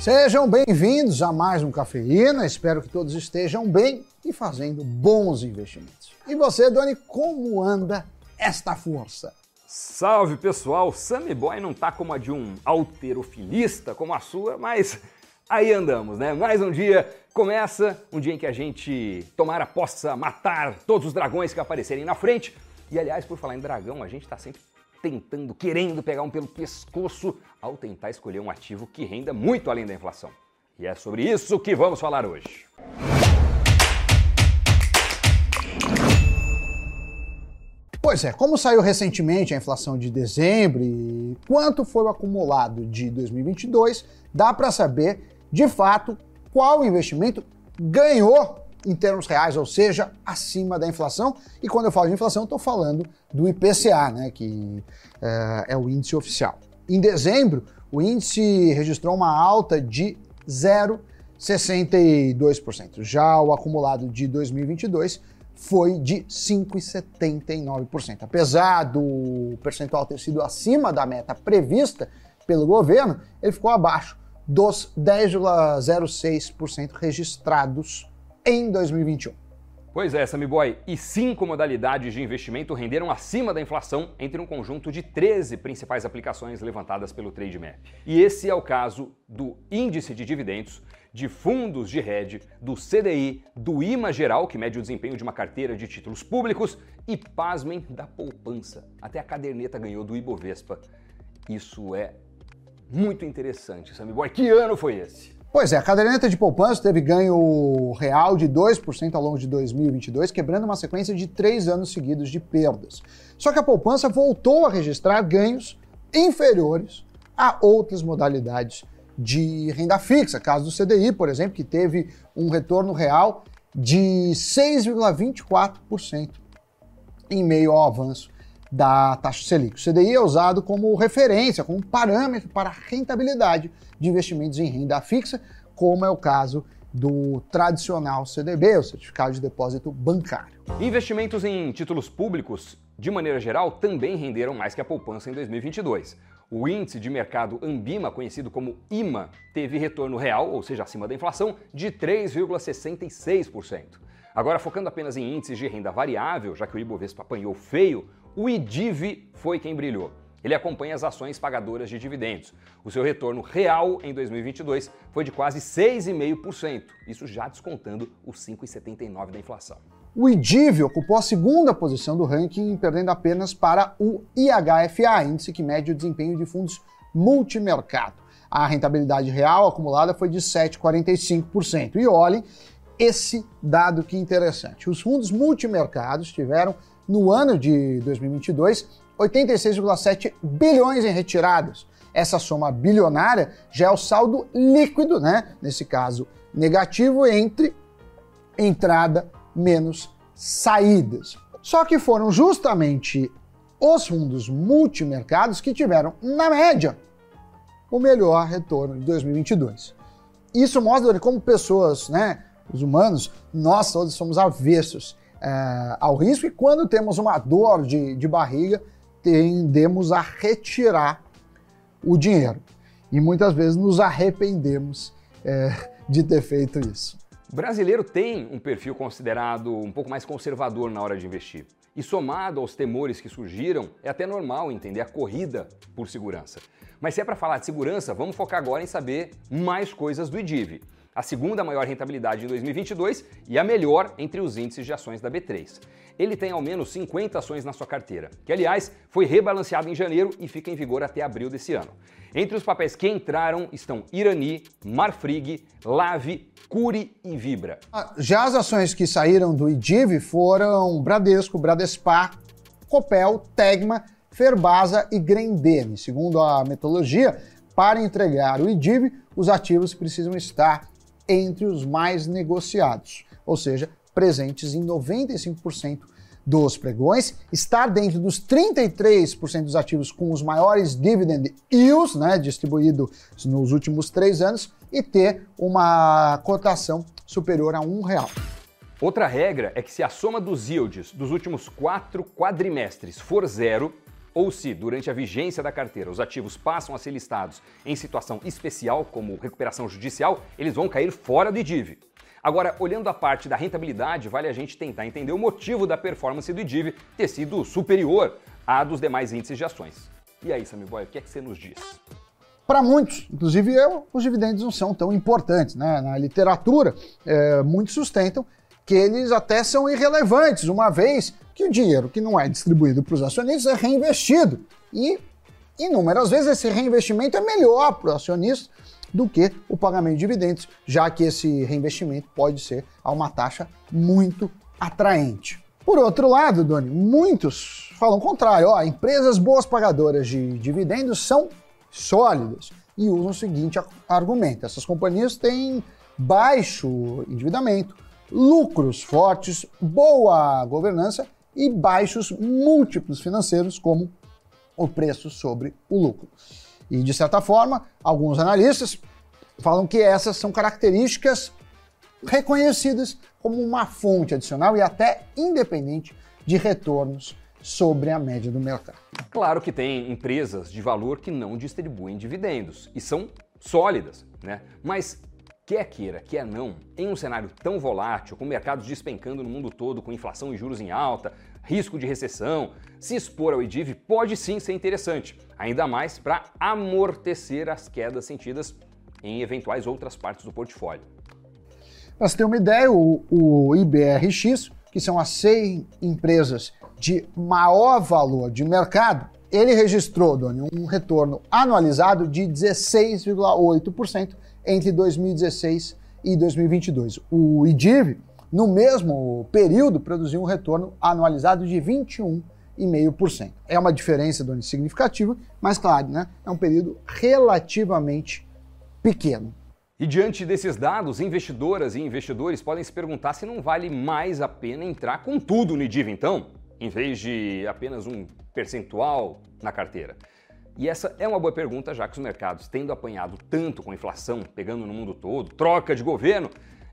Sejam bem-vindos a mais um Cafeína. Espero que todos estejam bem e fazendo bons investimentos. E você, Doni, como anda esta força? Salve pessoal, Sammy Boy não tá como a de um alterofilista como a sua, mas aí andamos, né? Mais um dia começa, um dia em que a gente tomara possa matar todos os dragões que aparecerem na frente. E aliás, por falar em dragão, a gente tá sempre tentando, querendo pegar um pelo pescoço ao tentar escolher um ativo que renda muito além da inflação. E é sobre isso que vamos falar hoje. Pois é, como saiu recentemente a inflação de dezembro e quanto foi o acumulado de 2022, dá para saber de fato qual investimento ganhou em termos reais, ou seja, acima da inflação. E quando eu falo de inflação, estou falando do IPCA, né, que é, é o índice oficial. Em dezembro, o índice registrou uma alta de 0,62%. Já o acumulado de 2022 foi de 5,79%. Apesar do percentual ter sido acima da meta prevista pelo governo, ele ficou abaixo dos 10,06% registrados em 2021. Pois é, Sammy Boy, e cinco modalidades de investimento renderam acima da inflação entre um conjunto de 13 principais aplicações levantadas pelo TradeMap. E esse é o caso do índice de dividendos, de fundos de hedge, do CDI, do IMA geral, que mede o desempenho de uma carteira de títulos públicos, e pasmem da poupança. Até a caderneta ganhou do Ibovespa. Isso é muito interessante, Sammy Boy. Que ano foi esse? Pois é, a caderneta de poupança teve ganho real de 2% ao longo de 2022, quebrando uma sequência de três anos seguidos de perdas. Só que a poupança voltou a registrar ganhos inferiores a outras modalidades de renda fixa, caso do CDI, por exemplo, que teve um retorno real de 6,24% em meio ao avanço da taxa Selic. O CDI é usado como referência, como parâmetro para a rentabilidade de investimentos em renda fixa, como é o caso do tradicional CDB, o Certificado de Depósito Bancário. Investimentos em títulos públicos, de maneira geral, também renderam mais que a poupança em 2022. O índice de mercado Ambima, conhecido como IMA, teve retorno real, ou seja, acima da inflação, de 3,66%. Agora, focando apenas em índices de renda variável, já que o Ibovespa apanhou feio, o IDIV foi quem brilhou. Ele acompanha as ações pagadoras de dividendos. O seu retorno real em 2022 foi de quase 6,5%, isso já descontando os 5,79% da inflação. O IDIV ocupou a segunda posição do ranking, perdendo apenas para o IHFA, índice que mede o desempenho de fundos multimercado. A rentabilidade real acumulada foi de 7,45%. E olhem esse dado que interessante. Os fundos multimercados tiveram no ano de 2022 86,7 bilhões em retiradas. Essa soma bilionária já é o saldo líquido, né? Nesse caso, negativo entre entrada menos saídas. Só que foram justamente os fundos multimercados que tiveram, na média, o melhor retorno de 2022. Isso mostra como pessoas, né, os humanos, nós todos somos avessos é, ao risco e quando temos uma dor de, de barriga, tendemos a retirar o dinheiro. E muitas vezes nos arrependemos é, de ter feito isso. O brasileiro tem um perfil considerado um pouco mais conservador na hora de investir. E somado aos temores que surgiram, é até normal entender a corrida por segurança. Mas se é para falar de segurança, vamos focar agora em saber mais coisas do IDIV a segunda maior rentabilidade em 2022 e a melhor entre os índices de ações da B3. Ele tem ao menos 50 ações na sua carteira, que aliás foi rebalanceado em janeiro e fica em vigor até abril desse ano. Entre os papéis que entraram estão Irani, Marfrig, Lave, Curi e Vibra. Ah, já as ações que saíram do IDIV foram Bradesco, Bradespar, Copel, Tegma, Ferbasa e Grendene. Segundo a metodologia, para entregar o IDIV, os ativos precisam estar entre os mais negociados, ou seja, presentes em 95% dos pregões, estar dentro dos 33% dos ativos com os maiores dividend yields, né, distribuído nos últimos três anos, e ter uma cotação superior a um real. Outra regra é que se a soma dos yields dos últimos quatro quadrimestres for zero, ou se, durante a vigência da carteira, os ativos passam a ser listados em situação especial, como recuperação judicial, eles vão cair fora do IDIV. Agora, olhando a parte da rentabilidade, vale a gente tentar entender o motivo da performance do IDIV ter sido superior à dos demais índices de ações. E aí, Sammy Boy, o que é que você nos diz? Para muitos, inclusive eu, os dividendos não são tão importantes. Né? Na literatura, é, muitos sustentam que eles até são irrelevantes, uma vez que o dinheiro que não é distribuído para os acionistas é reinvestido. E inúmeras vezes esse reinvestimento é melhor para o acionista do que o pagamento de dividendos, já que esse reinvestimento pode ser a uma taxa muito atraente. Por outro lado, Doni, muitos falam o contrário. Ó, empresas boas pagadoras de dividendos são sólidas e usam o seguinte argumento: essas companhias têm baixo endividamento, lucros fortes, boa governança e baixos múltiplos financeiros, como o preço sobre o lucro. E, de certa forma, alguns analistas falam que essas são características reconhecidas como uma fonte adicional e até independente de retornos sobre a média do mercado. Claro que tem empresas de valor que não distribuem dividendos e são sólidas, né? Mas quer queira, quer não, em um cenário tão volátil, com mercados despencando no mundo todo, com inflação e juros em alta, risco de recessão, se expor ao IDIV pode sim ser interessante, ainda mais para amortecer as quedas sentidas em eventuais outras partes do portfólio. Para você ter uma ideia, o, o IBRX, que são as 100 empresas de maior valor de mercado, ele registrou, Doni, um retorno anualizado de 16,8% entre 2016 e 2022. O IDIV no mesmo período, produziu um retorno anualizado de 21,5%. É uma diferença do significativa, mas claro, né, é um período relativamente pequeno. E diante desses dados, investidoras e investidores podem se perguntar se não vale mais a pena entrar com tudo no IDIV então, em vez de apenas um percentual na carteira. E essa é uma boa pergunta, já que os mercados, tendo apanhado tanto com inflação, pegando no mundo todo, troca de governo,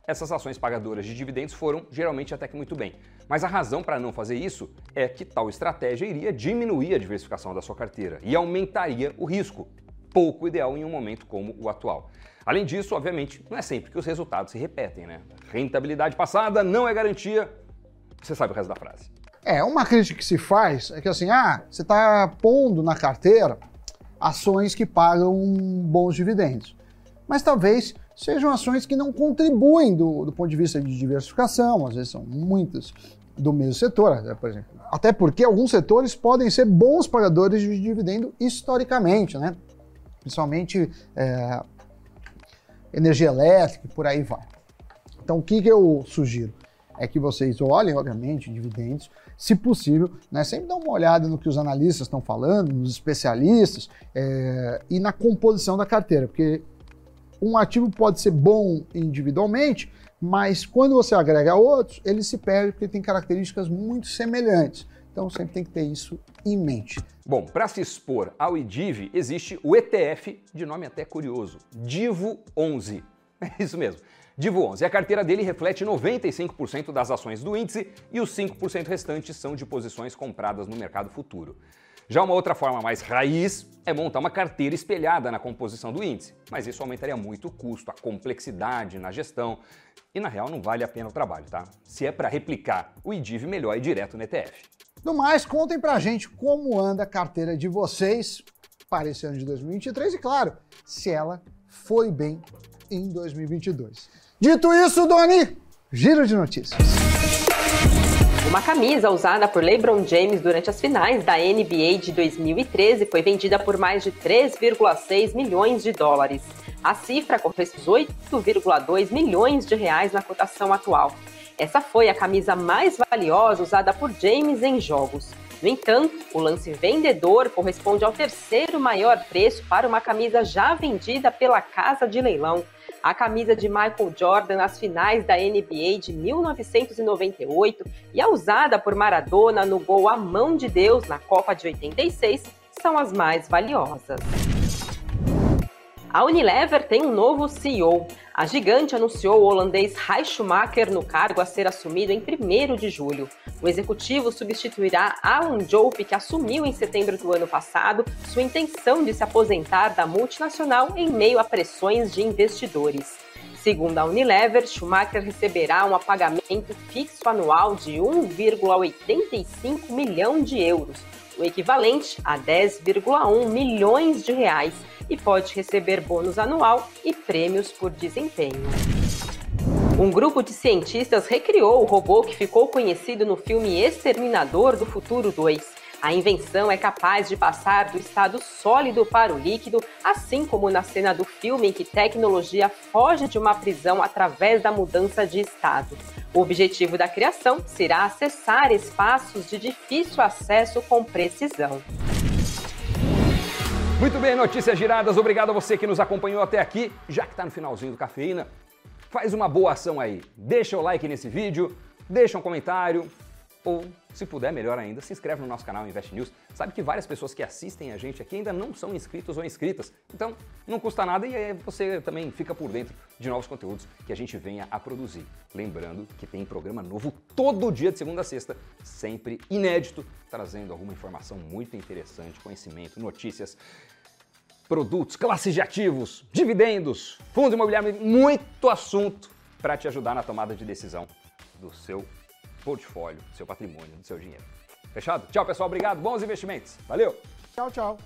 essas ações pagadoras de dividendos foram geralmente até que muito bem. Mas a razão para não fazer isso é que tal estratégia iria diminuir a diversificação da sua carteira e aumentaria o risco, pouco ideal em um momento como o atual. Além disso, obviamente, não é sempre que os resultados se repetem, né? Rentabilidade passada não é garantia. Você sabe o resto da frase. É, uma crítica que se faz é que assim, ah, você está pondo na carteira ações que pagam bons dividendos. Mas talvez sejam ações que não contribuem do, do ponto de vista de diversificação, às vezes são muitas do mesmo setor, né, por exemplo. Até porque alguns setores podem ser bons pagadores de dividendo historicamente, né? Principalmente é, energia elétrica e por aí vai. Então, o que, que eu sugiro? É que vocês olhem, obviamente, dividendos, se possível, né, sempre dá uma olhada no que os analistas estão falando, nos especialistas é, e na composição da carteira, porque um ativo pode ser bom individualmente, mas quando você agrega outros, ele se perde porque tem características muito semelhantes. Então sempre tem que ter isso em mente. Bom, para se expor ao IDIV, existe o ETF, de nome até curioso, Divo 11. É isso mesmo. Divo 11. A carteira dele reflete 95% das ações do índice e os 5% restantes são de posições compradas no mercado futuro. Já uma outra forma mais raiz é montar uma carteira espelhada na composição do índice, mas isso aumentaria muito o custo, a complexidade na gestão e na real não vale a pena o trabalho, tá? Se é para replicar o IDIV, melhor ir direto no ETF. No mais, contem pra gente como anda a carteira de vocês para esse ano de 2023 e, claro, se ela foi bem em 2022. Dito isso, Doni, giro de notícias. Uma camisa usada por LeBron James durante as finais da NBA de 2013 foi vendida por mais de 3,6 milhões de dólares. A cifra corresponde a 8,2 milhões de reais na cotação atual. Essa foi a camisa mais valiosa usada por James em jogos. No entanto, o lance vendedor corresponde ao terceiro maior preço para uma camisa já vendida pela casa de leilão a camisa de Michael Jordan nas finais da NBA de 1998 e a usada por Maradona no gol A Mão de Deus na Copa de 86 são as mais valiosas. A Unilever tem um novo CEO. A gigante anunciou o holandês Rai Schumacher no cargo a ser assumido em 1 de julho. O executivo substituirá Alan Jope, que assumiu em setembro do ano passado sua intenção de se aposentar da multinacional em meio a pressões de investidores. Segundo a Unilever, Schumacher receberá um pagamento fixo anual de 1,85 milhão de euros, o equivalente a 10,1 milhões de reais e pode receber bônus anual e prêmios por desempenho. Um grupo de cientistas recriou o robô que ficou conhecido no filme Exterminador do Futuro 2. A invenção é capaz de passar do estado sólido para o líquido, assim como na cena do filme em que tecnologia foge de uma prisão através da mudança de estado. O objetivo da criação será acessar espaços de difícil acesso com precisão. Muito bem, notícias giradas. Obrigado a você que nos acompanhou até aqui. Já que está no finalzinho do Cafeína, faz uma boa ação aí. Deixa o like nesse vídeo, deixa um comentário ou, se puder, melhor ainda, se inscreve no nosso canal Invest News. Sabe que várias pessoas que assistem a gente aqui ainda não são inscritos ou inscritas. Então, não custa nada e você também fica por dentro de novos conteúdos que a gente venha a produzir. Lembrando que tem programa novo todo dia de segunda a sexta, sempre inédito, trazendo alguma informação muito interessante, conhecimento, notícias produtos, classes de ativos, dividendos, fundo imobiliário, muito assunto para te ajudar na tomada de decisão do seu portfólio, do seu patrimônio, do seu dinheiro. Fechado? Tchau, pessoal. Obrigado. Bons investimentos. Valeu. Tchau, tchau.